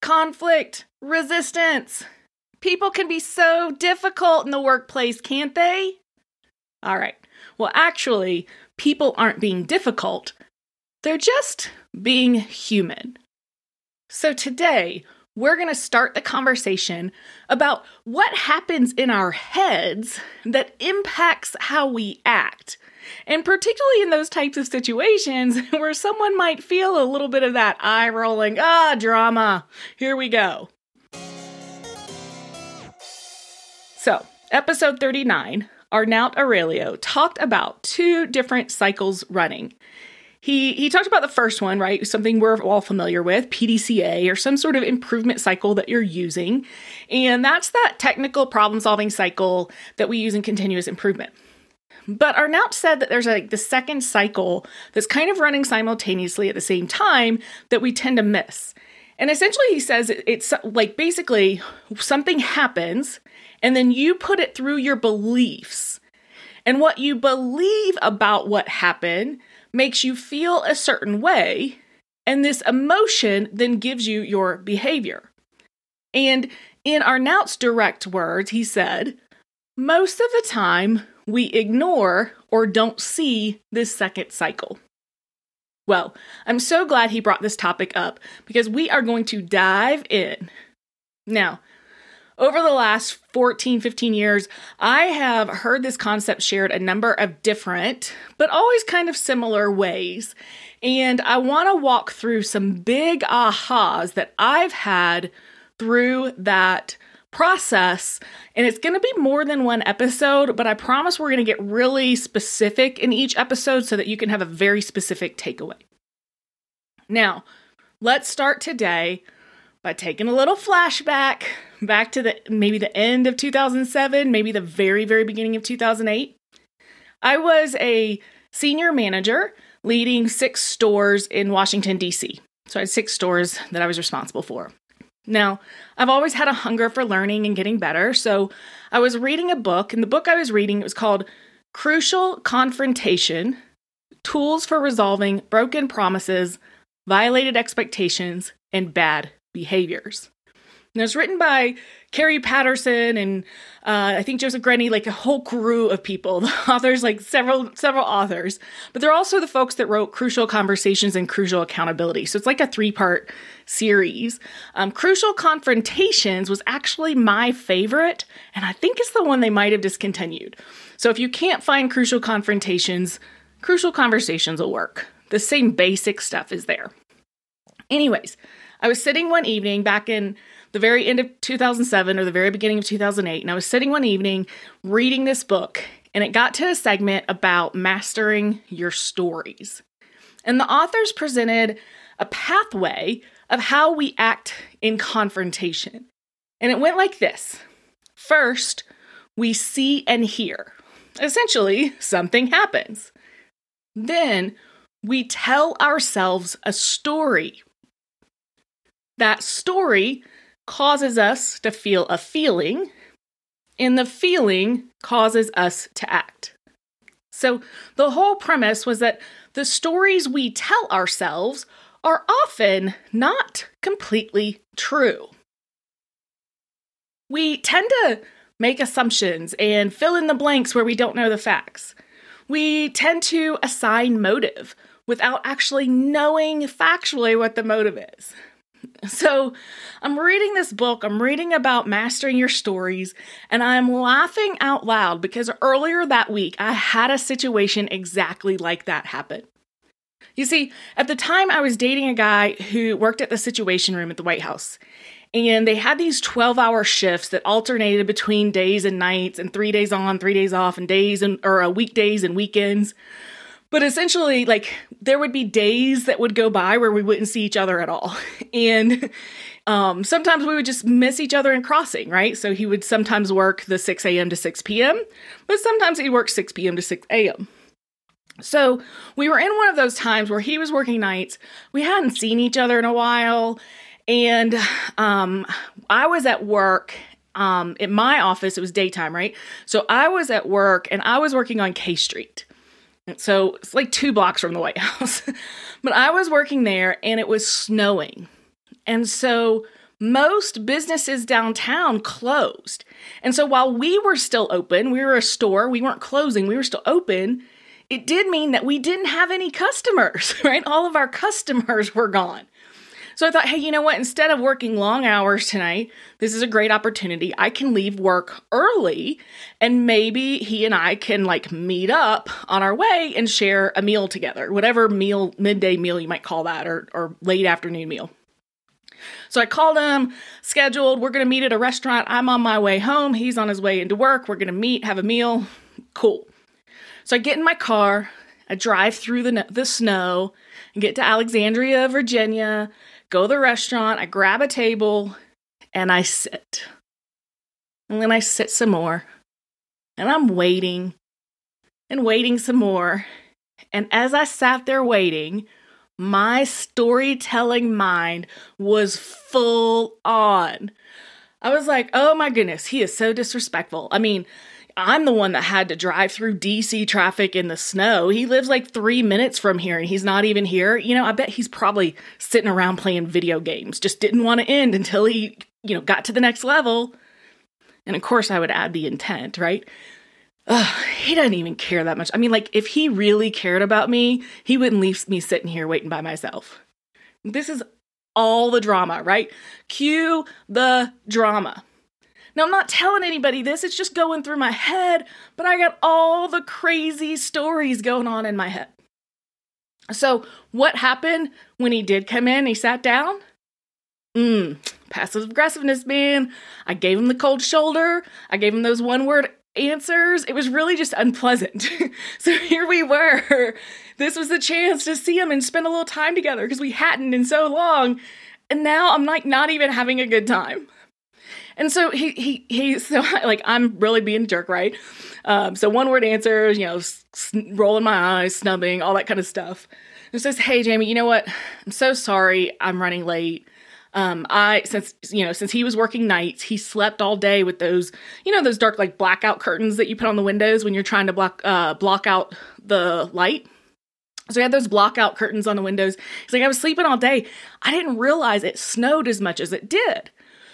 conflict, resistance. People can be so difficult in the workplace, can't they? All right. Well, actually, people aren't being difficult, they're just being human. So today, we're going to start the conversation about what happens in our heads that impacts how we act. And particularly in those types of situations where someone might feel a little bit of that eye rolling, ah, drama. Here we go. So, episode 39, Arnaut Aurelio talked about two different cycles running. He he talked about the first one, right? Something we're all familiar with, PDCA or some sort of improvement cycle that you're using. And that's that technical problem-solving cycle that we use in continuous improvement. But Arnaut said that there's like the second cycle that's kind of running simultaneously at the same time that we tend to miss. And essentially, he says it's like basically something happens and then you put it through your beliefs. And what you believe about what happened makes you feel a certain way. And this emotion then gives you your behavior. And in Arnaut's direct words, he said, most of the time we ignore or don't see this second cycle. Well, I'm so glad he brought this topic up because we are going to dive in. Now, over the last 14, 15 years, I have heard this concept shared a number of different, but always kind of similar ways. And I want to walk through some big ahas that I've had through that process. And it's going to be more than one episode, but I promise we're going to get really specific in each episode so that you can have a very specific takeaway. Now, let's start today by taking a little flashback back to the maybe the end of 2007, maybe the very very beginning of 2008. I was a senior manager leading six stores in Washington D.C. So I had six stores that I was responsible for. Now, I've always had a hunger for learning and getting better, so I was reading a book, and the book I was reading it was called Crucial Confrontation: Tools for Resolving Broken Promises, Violated Expectations, and Bad behaviors. And it was written by Kerry Patterson and uh, I think Joseph Grenny, like a whole crew of people. The authors, like several several authors, but they're also the folks that wrote Crucial Conversations and Crucial Accountability. So it's like a three part series. Um, Crucial Confrontations was actually my favorite, and I think it's the one they might have discontinued. So if you can't find Crucial Confrontations, Crucial Conversations will work. The same basic stuff is there. Anyways, I was sitting one evening back in the very end of 2007 or the very beginning of 2008, and I was sitting one evening reading this book, and it got to a segment about mastering your stories. And the authors presented a pathway of how we act in confrontation. And it went like this First, we see and hear. Essentially, something happens. Then, we tell ourselves a story that story causes us to feel a feeling, and the feeling causes us to act. So, the whole premise was that the stories we tell ourselves are often not completely true. We tend to make assumptions and fill in the blanks where we don't know the facts. We tend to assign motive without actually knowing factually what the motive is. So, I'm reading this book, I'm reading about mastering your stories, and I'm laughing out loud because earlier that week I had a situation exactly like that happen. You see, at the time I was dating a guy who worked at the Situation Room at the White House. And they had these 12 hour shifts that alternated between days and nights, and three days on, three days off, and days and or uh, weekdays and weekends. But essentially, like, there would be days that would go by where we wouldn't see each other at all. And um, sometimes we would just miss each other in crossing, right? So he would sometimes work the 6 a.m. to 6 p.m., but sometimes he'd work 6 p.m. to 6 a.m. So we were in one of those times where he was working nights. We hadn't seen each other in a while. And um, I was at work um, in my office. It was daytime, right? So I was at work and I was working on K Street. So it's like two blocks from the White House. but I was working there and it was snowing. And so most businesses downtown closed. And so while we were still open, we were a store, we weren't closing, we were still open. It did mean that we didn't have any customers, right? All of our customers were gone. So I thought, hey, you know what? Instead of working long hours tonight, this is a great opportunity. I can leave work early and maybe he and I can like meet up on our way and share a meal together, whatever meal, midday meal you might call that, or, or late afternoon meal. So I called him, scheduled, we're going to meet at a restaurant. I'm on my way home. He's on his way into work. We're going to meet, have a meal. Cool. So I get in my car, I drive through the, the snow, and get to Alexandria, Virginia, go to the restaurant, I grab a table, and I sit. And then I sit some more. And I'm waiting and waiting some more. And as I sat there waiting, my storytelling mind was full on. I was like, oh my goodness, he is so disrespectful. I mean, I'm the one that had to drive through DC traffic in the snow. He lives like three minutes from here and he's not even here. You know, I bet he's probably sitting around playing video games, just didn't want to end until he, you know, got to the next level. And of course, I would add the intent, right? Ugh, he doesn't even care that much. I mean, like, if he really cared about me, he wouldn't leave me sitting here waiting by myself. This is all the drama, right? Cue the drama. Now, I'm not telling anybody this, it's just going through my head, but I got all the crazy stories going on in my head. So, what happened when he did come in? He sat down? Mmm, passive aggressiveness, man. I gave him the cold shoulder. I gave him those one word answers. It was really just unpleasant. so here we were. This was the chance to see him and spend a little time together because we hadn't in so long. And now I'm like not even having a good time. And so he he he so like I'm really being a jerk, right? Um, so one word answers, you know, s- rolling my eyes, snubbing, all that kind of stuff. And says, "Hey, Jamie, you know what? I'm so sorry. I'm running late. Um, I since you know since he was working nights, he slept all day with those you know those dark like blackout curtains that you put on the windows when you're trying to block uh, block out the light." So he had those blockout curtains on the windows. He's like, I was sleeping all day. I didn't realize it snowed as much as it did.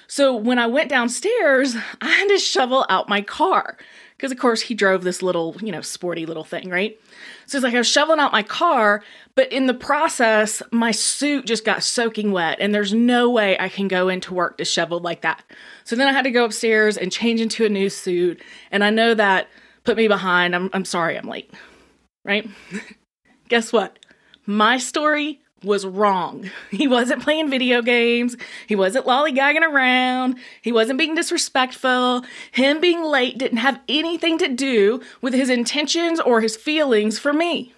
So when I went downstairs, I had to shovel out my car. Because, of course, he drove this little, you know, sporty little thing, right? So it's like I was shoveling out my car, but in the process, my suit just got soaking wet, and there's no way I can go into work disheveled like that. So then I had to go upstairs and change into a new suit, and I know that put me behind. I'm, I'm sorry I'm late, right? Guess what? My story was wrong. He wasn't playing video games. He wasn't lollygagging around. He wasn't being disrespectful. Him being late didn't have anything to do with his intentions or his feelings for me.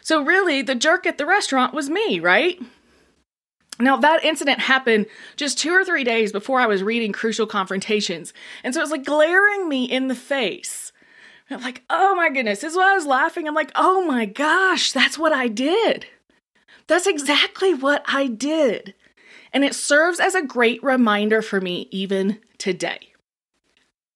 So, really, the jerk at the restaurant was me, right? Now, that incident happened just two or three days before I was reading Crucial Confrontations. And so it was like glaring me in the face. I'm like, oh my goodness. This is why I was laughing. I'm like, oh my gosh, that's what I did. That's exactly what I did. And it serves as a great reminder for me even today.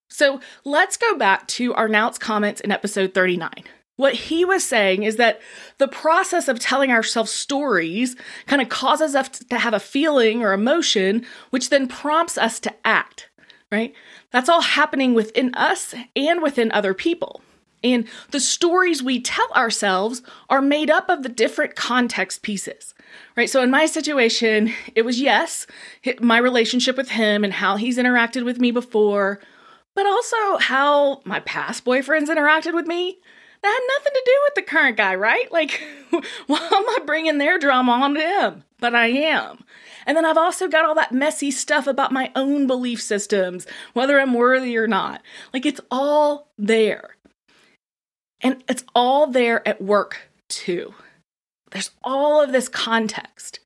So let's go back to Arnaut's comments in episode 39. What he was saying is that the process of telling ourselves stories kind of causes us to have a feeling or emotion, which then prompts us to act, right? That's all happening within us and within other people. And the stories we tell ourselves are made up of the different context pieces, right? So in my situation, it was yes, my relationship with him and how he's interacted with me before, but also how my past boyfriends interacted with me. That had nothing to do with the current guy, right? Like, why am I bringing their drama onto him? But I am. And then I've also got all that messy stuff about my own belief systems, whether I'm worthy or not. Like, it's all there. And it's all there at work too. There's all of this context.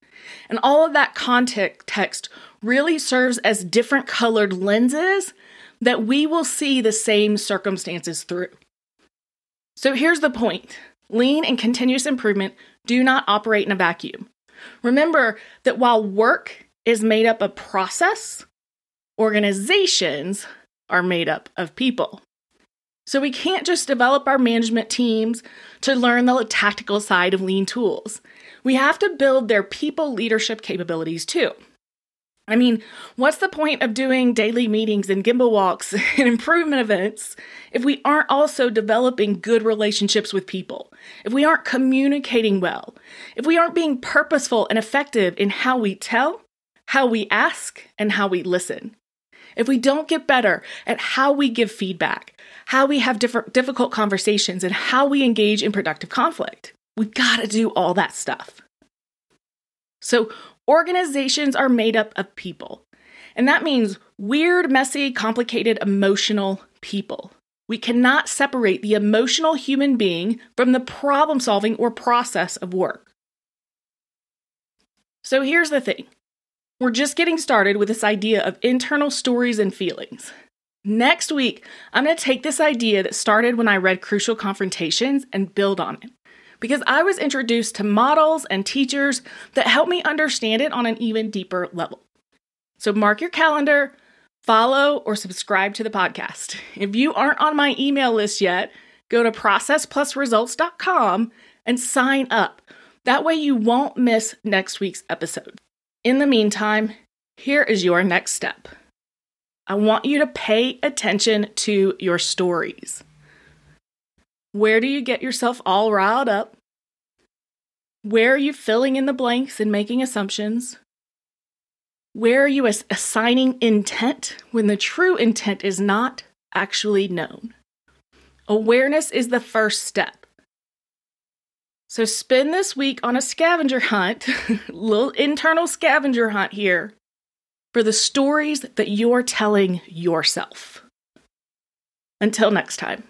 And all of that context really serves as different colored lenses that we will see the same circumstances through. So here's the point lean and continuous improvement do not operate in a vacuum. Remember that while work is made up of process, organizations are made up of people. So we can't just develop our management teams to learn the tactical side of lean tools. We have to build their people leadership capabilities too. I mean, what's the point of doing daily meetings and gemba walks and improvement events if we aren't also developing good relationships with people? If we aren't communicating well? If we aren't being purposeful and effective in how we tell, how we ask, and how we listen? If we don't get better at how we give feedback, how we have different difficult conversations, and how we engage in productive conflict, we gotta do all that stuff. So, Organizations are made up of people. And that means weird, messy, complicated, emotional people. We cannot separate the emotional human being from the problem solving or process of work. So here's the thing we're just getting started with this idea of internal stories and feelings. Next week, I'm going to take this idea that started when I read Crucial Confrontations and build on it because I was introduced to models and teachers that help me understand it on an even deeper level. So mark your calendar, follow, or subscribe to the podcast. If you aren't on my email list yet, go to processplusresults.com and sign up. That way you won't miss next week's episode. In the meantime, here is your next step. I want you to pay attention to your stories. Where do you get yourself all riled up? Where are you filling in the blanks and making assumptions? Where are you assigning intent when the true intent is not actually known? Awareness is the first step. So spend this week on a scavenger hunt, little internal scavenger hunt here, for the stories that you're telling yourself. Until next time.